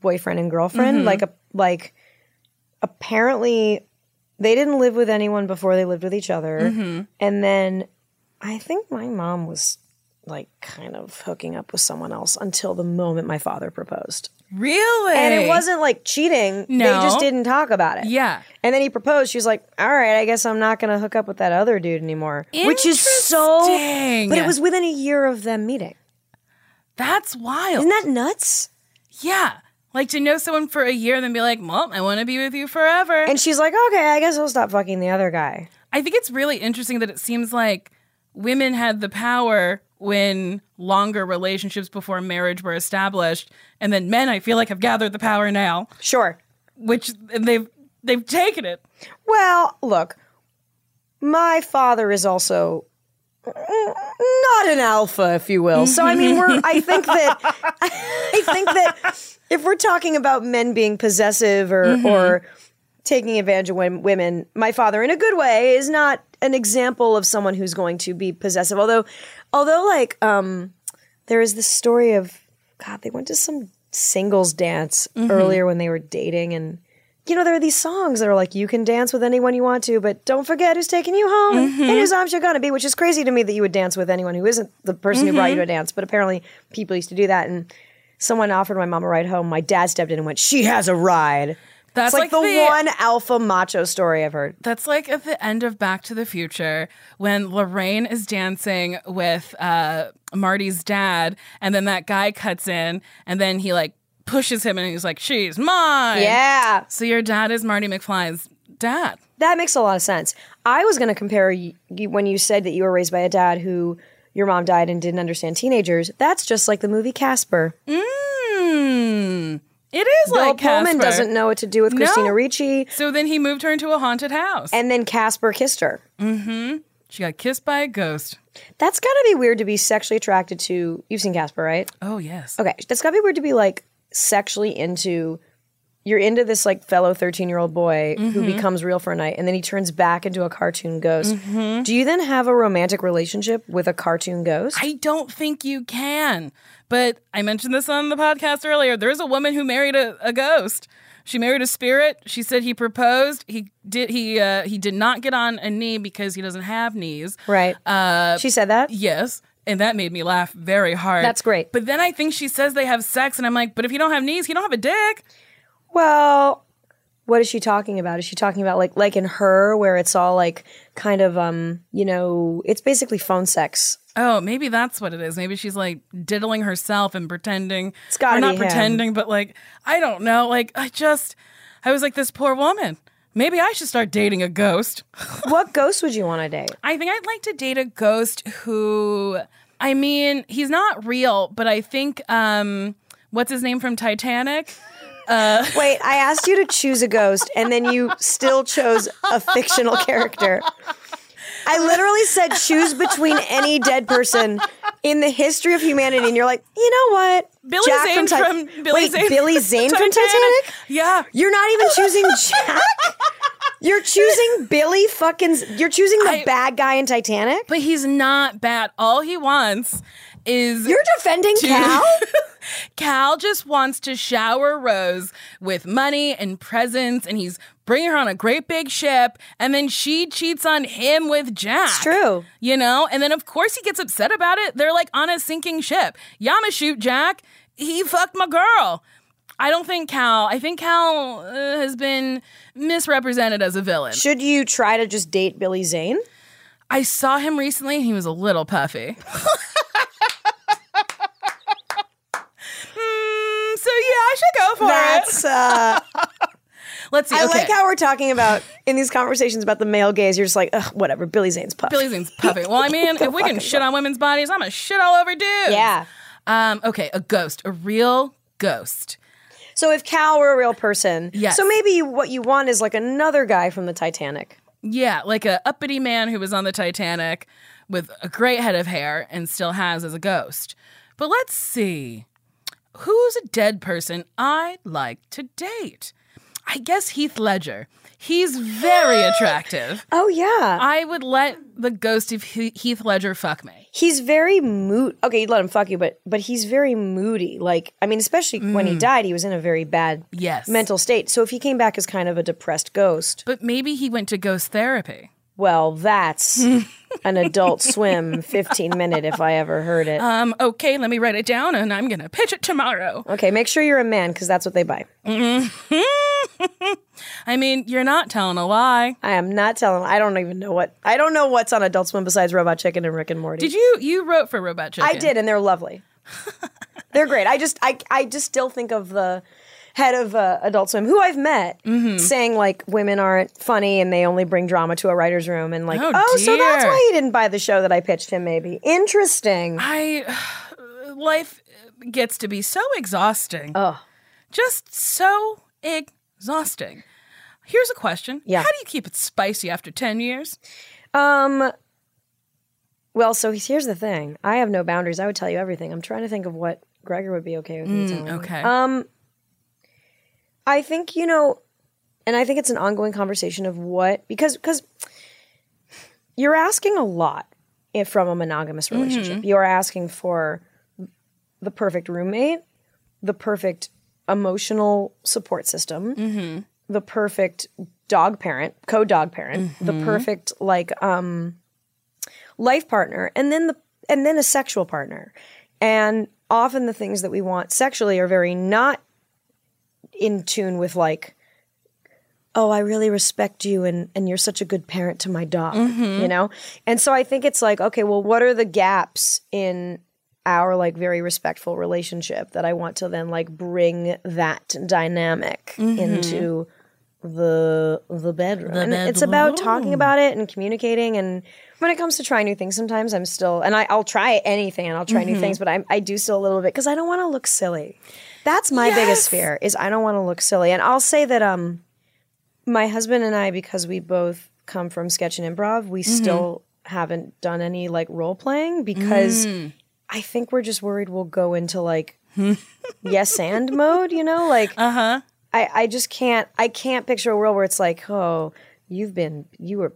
boyfriend and girlfriend mm-hmm. like a like apparently they didn't live with anyone before they lived with each other mm-hmm. and then I think my mom was like kind of hooking up with someone else until the moment my father proposed. Really? And it wasn't like cheating. no. They just didn't talk about it. Yeah. And then he proposed. She was like, all right, I guess I'm not going to hook up with that other dude anymore. Which is so. But it was within a year of them meeting. That's wild. Isn't that nuts? yeah. Like to know someone for a year and then be like, well, I want to be with you forever. And she's like, okay, I guess I'll stop fucking the other guy. I think it's really interesting that it seems like women had the power when longer relationships before marriage were established, and then men, I feel like, have gathered the power now, Sure. which they've they've taken it. Well, look, my father is also not an alpha, if you will. So I mean, we're. I think that [laughs] I think that if we're talking about men being possessive or or taking advantage of women, my father, in a good way, is not an example of someone who's going to be possessive. Although, although, like, um, there is this story of God. They went to some singles dance earlier when they were dating and you know, there are these songs that are like, you can dance with anyone you want to, but don't forget who's taking you home and whose arms you're gonna be, which is crazy to me that you would dance with anyone who isn't the person who brought you to a dance. But apparently, people used to do that. And someone offered my mom a ride home. My dad stepped in and went, "She has a ride." That's It's like, the, one alpha macho story I've heard. That's like at the end of Back to the Future when Lorraine is dancing with uh, Marty's dad, and then that guy cuts in, and then he like pushes him, and he's like, "She's mine." Yeah, So your dad is Marty McFly's dad. that makes a lot of sense. I was going to compare when you said that you were raised by a dad who your mom died and didn't understand teenagers. That's just like the movie Casper. Mm, it is Bill like Pullman Casper. doesn't know what to do with Christina No. Ricci, So then he moved her into a haunted house. and then Casper kissed her. Mm-hmm. She got kissed by a ghost. That's got to be weird to be sexually attracted to. You've seen Casper, right? Oh yes. Okay, that's got to be weird to be like sexually into. You're into this like fellow 13 year old boy who Mm-hmm. becomes real for a night, and then he turns back into a cartoon ghost. Mm-hmm. Do you then have a romantic relationship with a cartoon ghost? I don't think you can. But I mentioned this on the podcast earlier. There's a woman who married a, a ghost. She married a spirit. She said he proposed. He did. He uh, he did not get on a knee because he doesn't have knees. right. Uh, she said that. yes, and that made me laugh very hard. That's great. But then I think she says they have sex, and I'm like, but if you don't have knees, you don't have a dick. Well, what is she talking about? Is she talking about like like in her where it's all like kind of um you know it's basically phone sex. Oh, maybe that's what it is. Maybe she's like diddling herself and pretending. It's gotta or not pretending, but like I don't know. Like I just, I was like this poor woman. Maybe I should start dating a ghost. what ghost would you want to date? [laughs] I think I'd like to date a ghost who, I mean, he's not real, but I think, um, what's his name from Titanic? [laughs] Wait, I asked you to choose a ghost, and then you still chose a fictional character. I literally said choose between any dead person in the history of humanity, and you're like, you know what? Billy Jack Zane Ti- from Billy Wait, Zane Billy Zane from Titanic. Yeah. You're not even choosing Jack. [laughs] You're choosing [laughs] Billy fucking. You're choosing the I- bad guy in Titanic. But he's not bad. All he wants is You're defending Cal. [laughs] Cal just wants to shower Rose with money and presents, and he's bringing her on a great big ship, and then she cheats on him with Jack. It's true. You know? And then, of course, he gets upset about it. They're like on a sinking ship. Yama shoot Jack. He fucked my girl. I don't think Cal, I think Cal uh, has been misrepresented as a villain. Should you try to just date Billy Zane? I saw him recently and he was a little puffy. [laughs] Hmm, so yeah, I should go for That's. Uh, it. [laughs] Let's see. I okay. like how we're talking about in these conversations about the male gaze. You're just like, Ugh, whatever. Billy Zane's puff. Billy Zane's puffy. Well, I [laughs] mean, if we can shit on women's bodies, I'm gonna shit all over dudes. Yeah. Um. Okay. A ghost. A real ghost. So if Cal were a real person, Yes. So maybe you, what you want is like another guy from the Titanic. Yeah, like a uppity man who was on the Titanic with a great head of hair and still has as a ghost. But let's see. Who's a dead person I'd like to date? I guess Heath Ledger. He's very [gasps] attractive. Oh yeah, I would let the ghost of Heath Ledger fuck me. he's very mood. Okay, you'd let him fuck you, but but he's very moody. Like I mean, especially when he mm. died, he was in a very bad Yes. mental state. So if he came back as kind of a depressed ghost, But maybe he went to ghost therapy. Well, that's an Adult Swim 15 minute if I ever heard it. Um, okay, let me write it down and I'm gonna pitch it tomorrow. Okay, make sure you're a man because that's what they buy. [laughs] I mean, you're not telling a lie. I am not telling. I don't even know what. I don't know what's on Adult Swim besides Robot Chicken and Rick and Morty. Did you you wrote for Robot Chicken? I did, and they're lovely. [laughs] they're great. I just, I, I just still think of the head of uh, Adult Swim, who I've met, Mm-hmm. saying like women aren't funny and they only bring drama to a writer's room, and like, Oh, oh, so that's why he didn't buy the show that I pitched him. Maybe interesting. I [sighs] life gets to be so exhausting. Oh, Just so exhausting. Here's a question. Yeah. How do you keep it spicy after 10 years? um. Well, so here's the thing. I have no boundaries. I would tell you everything. I'm trying to think of what Gregor would be okay with me telling. Mm, Okay. Um, I think you know, and I think it's an ongoing conversation of what because because you're asking a lot if from a monogamous mm-hmm. relationship. You're asking for the perfect roommate, the perfect emotional support system, mm-hmm. the perfect dog parent, co-dog parent, the mm-hmm. perfect like um life partner, and then the and then a sexual partner. And often the things that we want sexually are very not in tune with like oh i really respect you and and you're such a good parent to my dog you know and so i think it's like okay well what are the gaps in our like very respectful relationship that i want to then like bring that dynamic into the the bedroom. The and it's about talking about it and communicating and when it comes to trying new things, sometimes I'm still and I, I'll try anything and I'll try Mm-hmm. new things, but I'm, I do still a little bit because I don't want to look silly. That's my biggest fear is I don't want to look silly. And I'll say that um my husband and I, because we both come from sketch and improv, we Mm-hmm. still haven't done any like role playing because Mm. I think we're just worried we'll go into like [laughs] yes and mode, you know? Like Uh huh. I, I just can't I can't picture a world where it's like, oh, you've been you were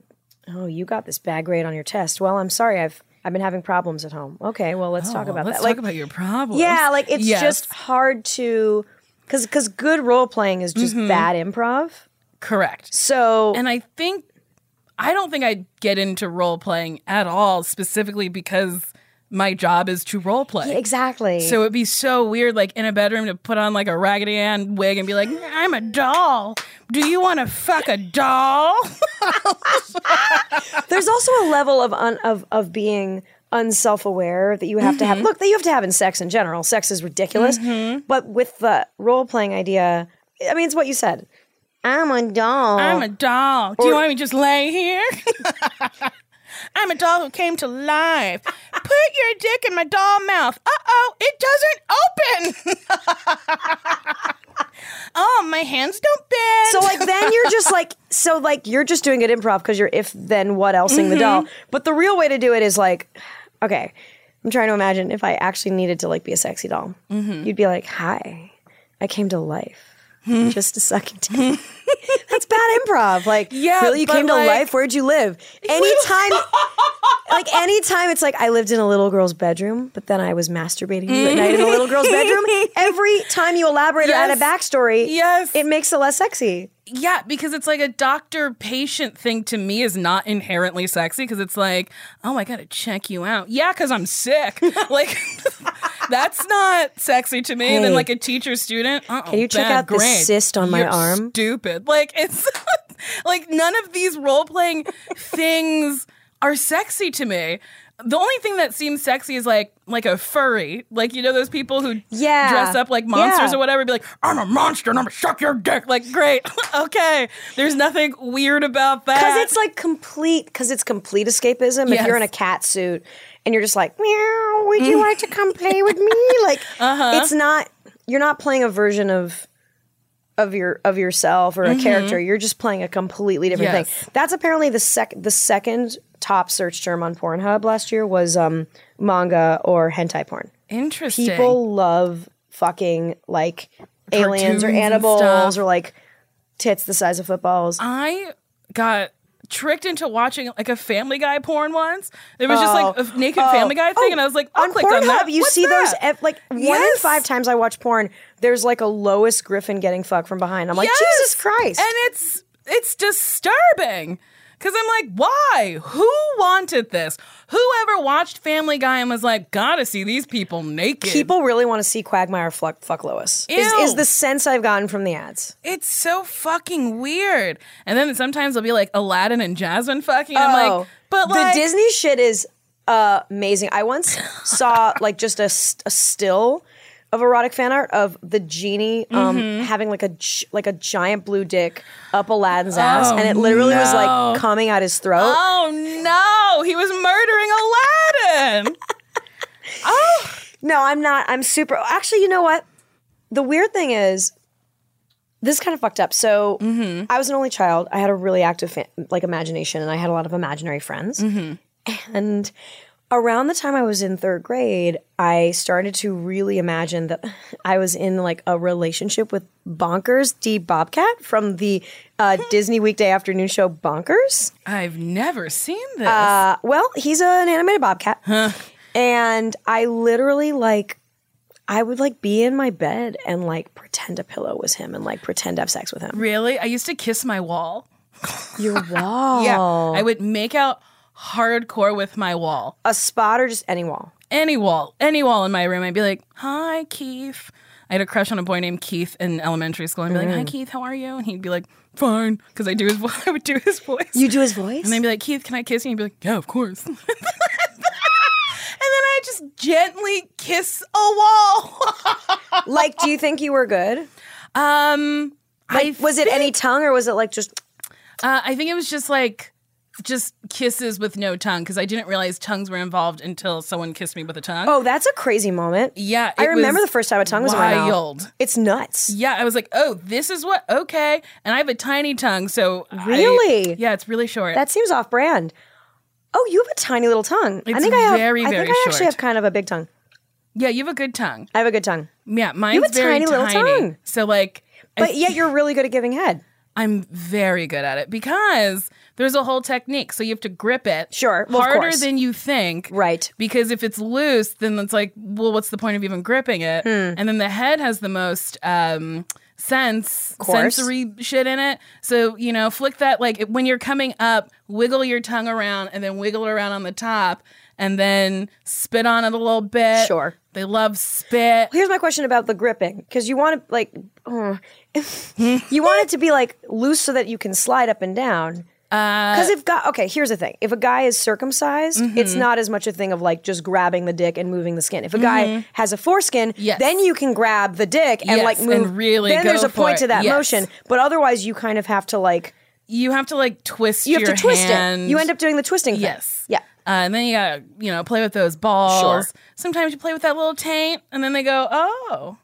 oh, you got this bad grade on your test. Well, I'm sorry, I've I've been having problems at home. Okay, well let's talk about Oh, Let's that. talk Like about your problems. yeah, like it's Yes. just hard to because because good role playing is Mm-hmm. just bad improv. correct. So And I think I don't think I'd get into role playing at all, specifically because my job is to role play. exactly. So it'd be so weird, like in a bedroom, to put on like a Raggedy Ann wig and be like, "I'm a doll. Do you want to fuck a doll?" [laughs] there's also a level of un, of of being unself-aware that you have to have Mm-hmm. look that you have to have in sex in general sex is ridiculous but with the role-playing idea i mean it's what you said i'm a doll I'm a doll. Do you want me to just lay here? [laughs] I'm a doll who came to life. Put your dick in my doll mouth. Uh oh, it doesn't open. [laughs] oh, my hands don't bend. so like then you're just like so like you're just doing it improv because you're if then what elseing the doll but the real way to do it is like okay i'm trying to imagine if i actually needed to like be a sexy doll you'd be like hi i came to life [laughs] just a second. [laughs] That's bad improv. Like, Yeah, really, you came to like- life. Where'd you live? [laughs] Anytime, like anytime, it's like I lived in a little girl's bedroom, but then I was masturbating you at night in a little girl's bedroom. Every time you elaborate or add a backstory, Yes. it makes it less sexy. Yeah, because it's like a doctor patient thing to me is not inherently sexy because it's like, oh, I gotta check you out. Yeah, because I'm sick. like, that's not sexy to me. And then like a teacher student, uh Can you check out this cyst on my arm? Stupid. Like it's [laughs] like none of these role playing [laughs] things are sexy to me. The only thing that seems sexy is like like a furry, like you know those people who Yeah. dress up like monsters Yeah. or whatever. Be like, I'm a monster and I'm gonna suck your dick. Like, great, [laughs] okay. There's nothing weird about that. Because it's like complete, because it's complete escapism. If you're in a cat suit and you're just like, meow, would you like to come play with me? [laughs] Like, Uh-huh. it's not, you're not playing a version of, of your of yourself or a character. You're just playing a completely different Mm-hmm. Yes. thing. That's apparently the sec the second top search term on Pornhub last year was um, manga or hentai porn. interesting. People love fucking like aliens Cartoons or animals or like tits the size of footballs. I got tricked into watching like a Family Guy porn once. There was just like a oh. naked Family Guy oh. thing, and I was like, I'll Oh. on click Pornhub, on that. you What's see those that? ev- like one in five times I watch porn. There's like a Lois Griffin getting fucked from behind. I'm like, Yes! Jesus Christ! And it's it's disturbing. Cause I'm like, why? Who wanted this? Whoever watched Family Guy and was like, gotta see these people naked. People really want to see Quagmire fuck, fuck Lois. Is, Ew. is the sense I've gotten from the ads. it's so fucking weird. And then sometimes they'll be like Aladdin and Jasmine fucking. And I'm like, but the Disney shit is uh, amazing. I once saw like just a, a still of erotic fan art of the genie um, Mm-hmm. having like a gi- like a giant blue dick up Aladdin's ass, and it literally was Oh, like coming out his throat. oh no, he was murdering Aladdin. [laughs] oh, No, I'm not. I'm super. Actually, you know what? The weird thing is, this is kind of fucked up. So, I was an only child. I had a really active fa- like imagination, and I had a lot of imaginary friends. And around the time I was in third grade, I started to really imagine that [laughs] I was in like a relationship with Bonkers D Bobcat from the uh, [laughs] Disney weekday afternoon show Bonkers. I've never seen this. Uh, well, he's an animated bobcat. And I literally like I would like be in my bed and like pretend a pillow was him and like pretend to have sex with him. really? I used to kiss my wall. Your wall. [laughs] Yeah, I would make out hardcore with my wall. A spot or just any wall. Any wall, any wall in my room. I'd be like, "Hi, Keith." I had a crush on a boy named Keith in elementary school. I'd be like, Mm. "Hi, Keith, how are you?" And he'd be like, "Fine," because I do his. vo- [laughs] I would do his voice. You do his voice? and I'd be like, "Keith, can I kiss you?" And he'd be like, "Yeah, of course." [laughs] and then I just gently kiss a wall. [laughs] like, do you think you were good? um, Like, was it any tongue or was it like just Uh, I think it was just like just kisses with no tongue because I didn't realize tongues were involved until someone kissed me with a tongue. Oh, that's a crazy moment. yeah, I remember the first time a tongue was in my mouth. wild. It's nuts. Yeah, I was like, oh, this is what okay, and I have a tiny tongue, so I- Really? yeah, it's really short. That seems off brand. Oh, you have a tiny little tongue. I It's think I have very, I think I actually short. have kind of a big tongue. yeah, you have a good tongue. I have a good tongue. Yeah, mine's have a very tiny little tongue. So like, I But yet you're really good at giving head. I'm very good at it because there's a whole technique. So you have to grip it Sure. Well, harder than you think. Right. Because if it's loose, then it's like, well, what's the point of even gripping it? Hmm. And then the head has the most um, sense, sensory shit in it. So, you know, flick that, like when you're coming up, wiggle your tongue around and then wiggle it around on the top and then spit on it a little bit. Sure. They love spit. Here's my question about the gripping because you want to like, oh, [laughs] you want it to be like loose so that you can slide up and down. Uh, Because if guy, okay, here's the thing: if a guy is circumcised, Mm-hmm. it's not as much a thing of like just grabbing the dick and moving the skin. If a guy has a foreskin, Mm-hmm. Yes. then you can grab the dick and Yes, like and move. really then there's a point it. to that Yes. motion, but otherwise you kind of have to like You have to like twist you have your to twist hand. it. You end up doing the twisting thing. Yes. Yeah. Uh, and then you gotta, you know, play with those balls. Sure. Sometimes you play with that little taint, and then they go, oh,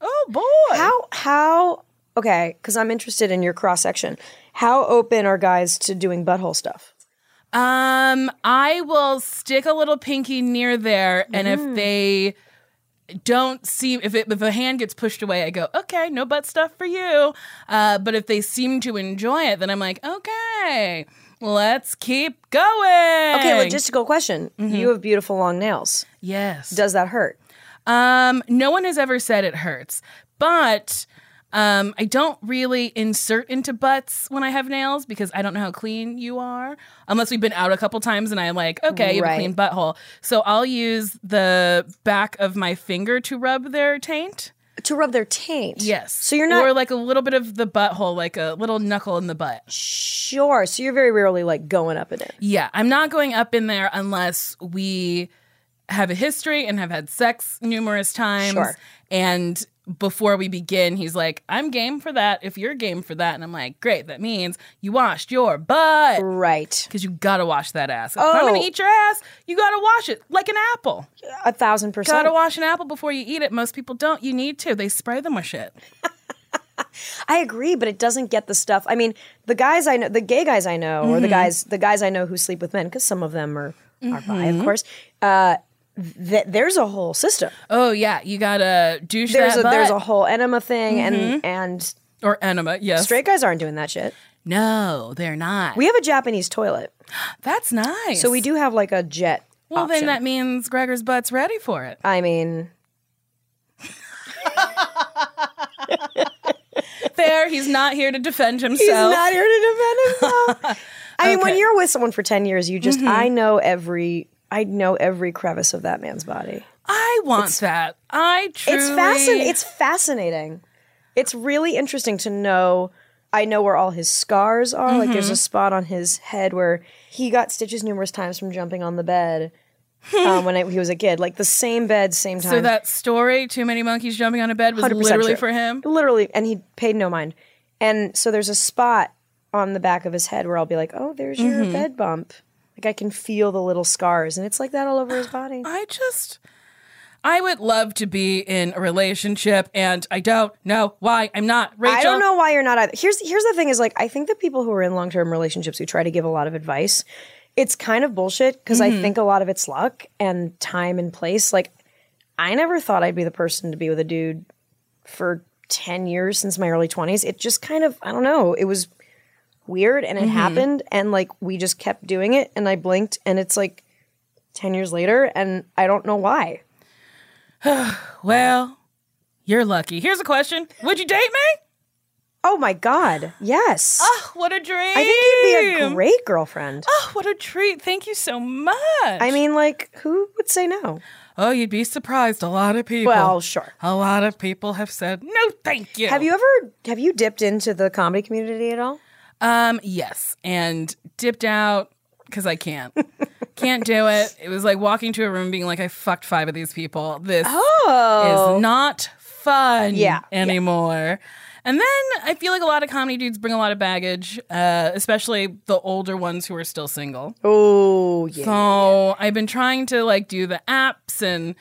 oh boy. How how okay? Because I'm interested in your cross section. How open are guys to doing butthole stuff? Um, I will stick a little pinky near there, and Mm. if they don't seem if it if a hand gets pushed away, I go, okay, no butt stuff for you. Uh, but if they seem to enjoy it, then I'm like, okay, let's keep going. Okay, logistical question. Mm-hmm. You have beautiful long nails. yes. Does that hurt? Um, no one has ever said it hurts, but um, I don't really insert into butts when I have nails because I don't know how clean you are. Unless we've been out a couple times and I'm like, okay, you have a clean butthole. So I'll use the back of my finger to rub their taint. To rub their taint. Yes. So you're not or like a little bit of the butthole, like a little knuckle in the butt. sure. So you're very rarely like going up in it. Yeah, I'm not going up in there unless we have a history and have had sex numerous times. Sure. And before we begin, he's like, I'm game for that if you're game for that. And I'm like, great, that means you washed your butt. Right. Because you gotta wash that ass. If I'm gonna Oh. eat your ass, you gotta wash it like an apple. A thousand percent. Gotta wash an apple before you eat it. Most people don't. You need to. They spray them with shit. [laughs] I agree, but it doesn't get the stuff. I mean, the guys I know, the gay guys I know, Mm-hmm. or the guys, the guys I know who sleep with men, because some of them are are bi, Mm-hmm. of course. Uh, th- there's a whole system. Oh yeah, you gotta douche There's that a butt. there's a whole enema thing, Mm-hmm. and and or enema. Yes. straight guys aren't doing that shit. No, they're not. We have a Japanese toilet, [gasps] That's nice. so we do have like a jet. Well, option. then that means Gregor's butt's ready for it. I mean, [laughs] Fair. He's not here to defend himself. he's not here to defend himself. [laughs] I mean, when Okay. Mm-hmm. you're with someone for ten years, you just I know every I know every crevice of that man's body. I want that. I truly. It's fascinating. It's fascinating. It's really interesting to know. I know where all his scars are. Like Mm-hmm. there's a spot on his head where he got stitches numerous times from jumping on the bed um, when I, he was a kid. Like the same bed, same time. so that story, too many monkeys jumping on a bed, was literally true. for him. Literally, and he paid no mind. And so there's a spot on the back of his head where I'll be like, "Oh, there's Mm-hmm. your bed bump." Like I can feel the little scars, and it's like that all over his body. [sighs] I just. I would love to be in a relationship, and I don't know why I'm not. Rachel, I don't know why you're not either. Here's here's the thing: is like I think the people who are in long term relationships who try to give a lot of advice, it's kind of bullshit because Mm-hmm. I think a lot of it's luck and time and place. Like I never thought I'd be the person to be with a dude for ten years since my early twenties. It just kind of I don't know. It was weird and it Mm-hmm. happened and like we just kept doing it and I blinked and it's like ten years later and I don't know why. [sighs] Well, you're lucky. Here's a question: Would you date me? Oh my god, yes. Oh, what a dream! I think you'd be a great girlfriend. Oh, what a treat! Thank you so much. I mean, like, who would say no? oh, you'd be surprised. A lot of people. Well, sure. A lot of people have said no, thank you. Have you ever have you dipped into the comedy community at all? Um, yes, and dipped out because I can't. can't do it. It was like walking to a room being like, I fucked five of these people. This Oh, is not fun Yeah, yeah. anymore. And then I feel like a lot of comedy dudes bring a lot of baggage, uh, especially the older ones who are still single. Oh yeah. So I've been trying to like do the apps and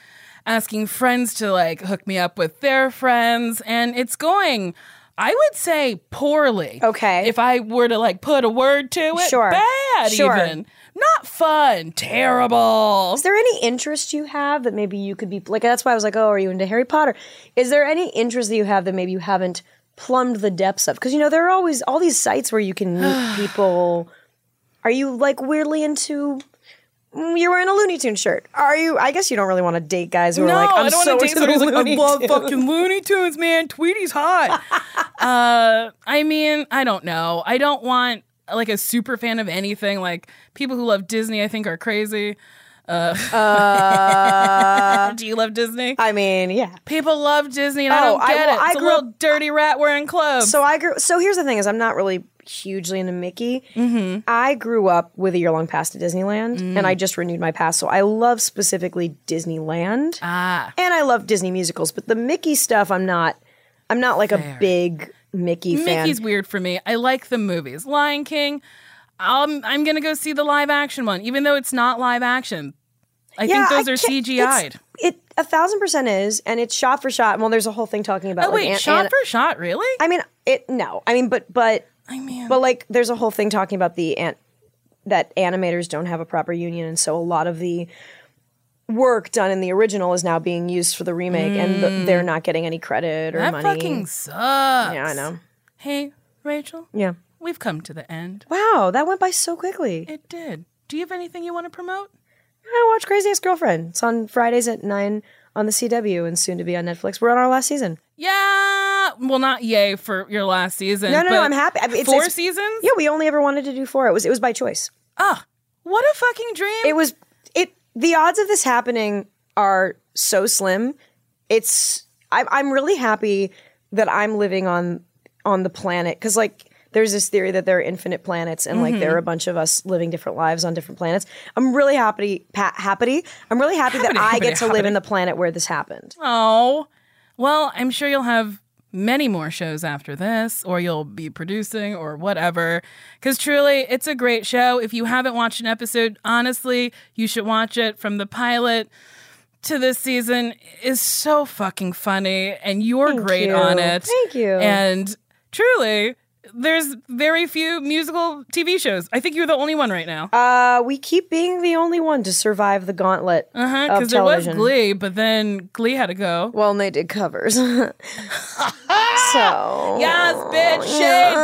asking friends to like hook me up with their friends, and it's going. I would say poorly. Okay. If I were to like put a word to it, Sure. bad Sure. even. Not fun. Terrible. Is there any interest you have that maybe you could be like? That's why I was like, oh, are you into Harry Potter? Is there any interest that you have that maybe you haven't plumbed the depths of? Because you know there are always all these sites where you can [sighs] meet people. Are you like weirdly into? mm, You're wearing a Looney Tune shirt. Are you? I guess you don't really want to date guys who No, are like, I'm I don't so want to date somebody who's like, I love Tunes." fucking Looney Tunes, man. Tweety's hot. [laughs] uh, I mean, I don't know. I don't want like a super fan of anything. Like people who love Disney, I think are crazy. Uh, [laughs] do you love Disney? I mean, yeah. People love Disney, and I Oh, don't I- get well, it. I It's a grew little dirty rat wearing clothes. So I grew. So here's the thing: is I'm not really hugely into Mickey. Mm-hmm. I grew up with a year long pass to Disneyland, and Mm. I just renewed my pass. So I love specifically Disneyland, ah, and I love Disney musicals. But the Mickey stuff, I'm not. I'm not like a big Mickey fan. Mickey's weird for me. I like the movies. Lion King. Um, I'm gonna go see the live action one, even though it's not live action. I think those are CGI'd. It a thousand percent is, and it's shot for shot. Well, there's a whole thing talking about. Oh like, wait, an- shot an- for shot, really? I mean, it no. I mean, but but I mean, But like, there's a whole thing talking about the ant that animators don't have a proper union, and so a lot of the work done in the original is now being used for the remake, and the, they're not getting any credit or that money. fucking sucks. yeah, I know. Hey, Rachel, Yeah. we've come to the end. Wow, that went by so quickly. It did. Do you have anything you want to promote? I watch Crazy Ex Girlfriend. It's on Fridays at nine on the CW, and soon to be on Netflix. We're on our last season. Yeah. Well, not yay for your last season. No, no, no. I'm happy. I mean, it's, four it's- seasons? Yeah, we only ever wanted to do four. It was it was by choice. Ah, what a fucking dream. it was the odds of this happening are so slim. It's I'm, I'm really happy that i'm living on on the planet because like there's this theory that there are infinite planets and like there are a mm-hmm. bunch of us living different lives on different planets. I'm really happy pa- happy. I'm really happy that i happity, get to live in the planet where this happened. Oh, well, I'm sure you'll have many more shows after this, or you'll be producing, or whatever. Because truly, it's a great show. If you haven't watched an episode, honestly, you should watch it from the pilot to this season is so fucking funny, and you're great you. on it. Thank you. And truly, there's very few musical TV shows. I think you're the only one right now. uh we keep being the only one to survive the gauntlet Uh-huh, of because there was television Glee, but then Glee had to go. well and they did covers [laughs] so Yes, bitch, shade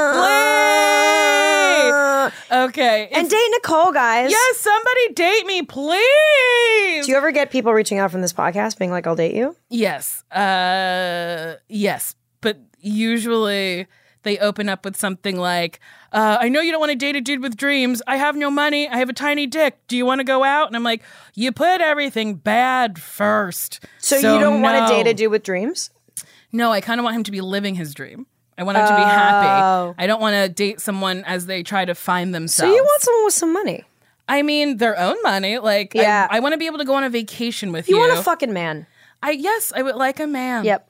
Glee. Okay. and if- date nicole guys yes, somebody date me, please. Do you ever get people reaching out from this podcast being like, I'll date you? yes. Uh, yes, but usually they open up with something like, uh, "I know you don't want to date a dude with dreams. I have no money. I have a tiny dick. Do you want to go out?" And I'm like, "You put everything bad first. So, you don't want no. to date a dude with dreams? No, I kind of want him to be living his dream. I want him to be happy. Oh. I don't want to date someone as they try to find themselves. So you want someone with some money. I mean, their own money. Like, I- Yeah. I, want to be able to go on a vacation with You you. want a fucking man. I yes, I would like a man. Yep.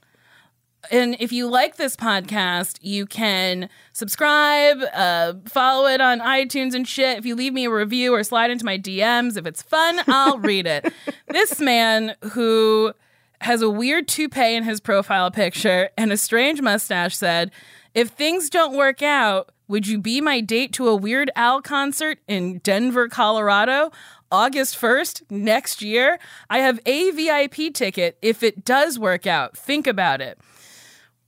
And if you like this podcast, you can subscribe, uh, follow it on iTunes and shit. If you leave me a review or slide into my DMs, if it's fun, I'll [laughs] read it. This man who has a weird toupee in his profile picture and a strange mustache said, If things don't work out, would you be my date to a Weird Al concert in Denver, Colorado? August 1st, next year. I have a VIP ticket if it does work out. Think about it.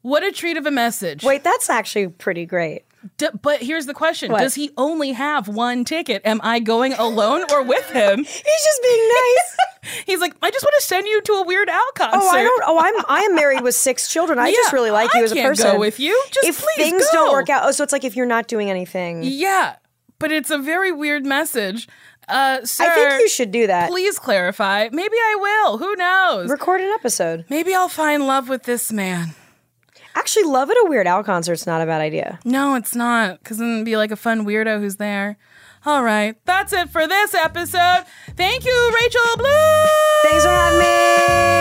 What a treat of a message. Wait, that's actually pretty great. D- but here's the question What? Does he only have one ticket? Am I going alone or with him? [laughs] He's just being nice. [laughs] He's like, I just want to send you to a Weird Al concert. oh, I don't. Oh, I'm. I am married with six children. I just really like you I as a person. go with you. Just if please things go. don't work out, oh, so it's like if you're not doing anything. Yeah, but it's a very weird message. Uh, sir, I think you should do that. Please clarify. Maybe I will. Who knows? Record an episode. Maybe I'll find love with this man. Actually, love at a Weird Al concert's not a bad idea. No, it's not, because then it'd be like a fun weirdo who's there. All right, that's it for this episode. Thank you, Rachel Bloom. Thanks for having me.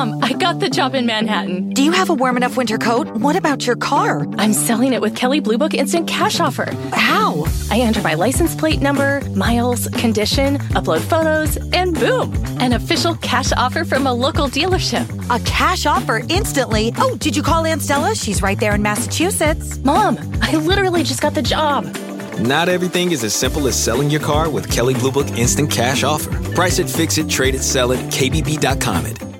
Mom, I got the job in Manhattan. Do you have a warm enough winter coat? What about your car? I'm selling it with Kelley Blue Book Instant Cash Offer. How? I enter my license plate number, miles, condition, upload photos, and boom, an official cash offer from a local dealership. A cash offer instantly. Oh, did you call Aunt Stella? She's right there in Massachusetts. Mom, I literally just got the job. Not everything is as simple as selling your car with Kelley Blue Book Instant Cash Offer. Price it, fix it, trade it, sell it, KBB.com it.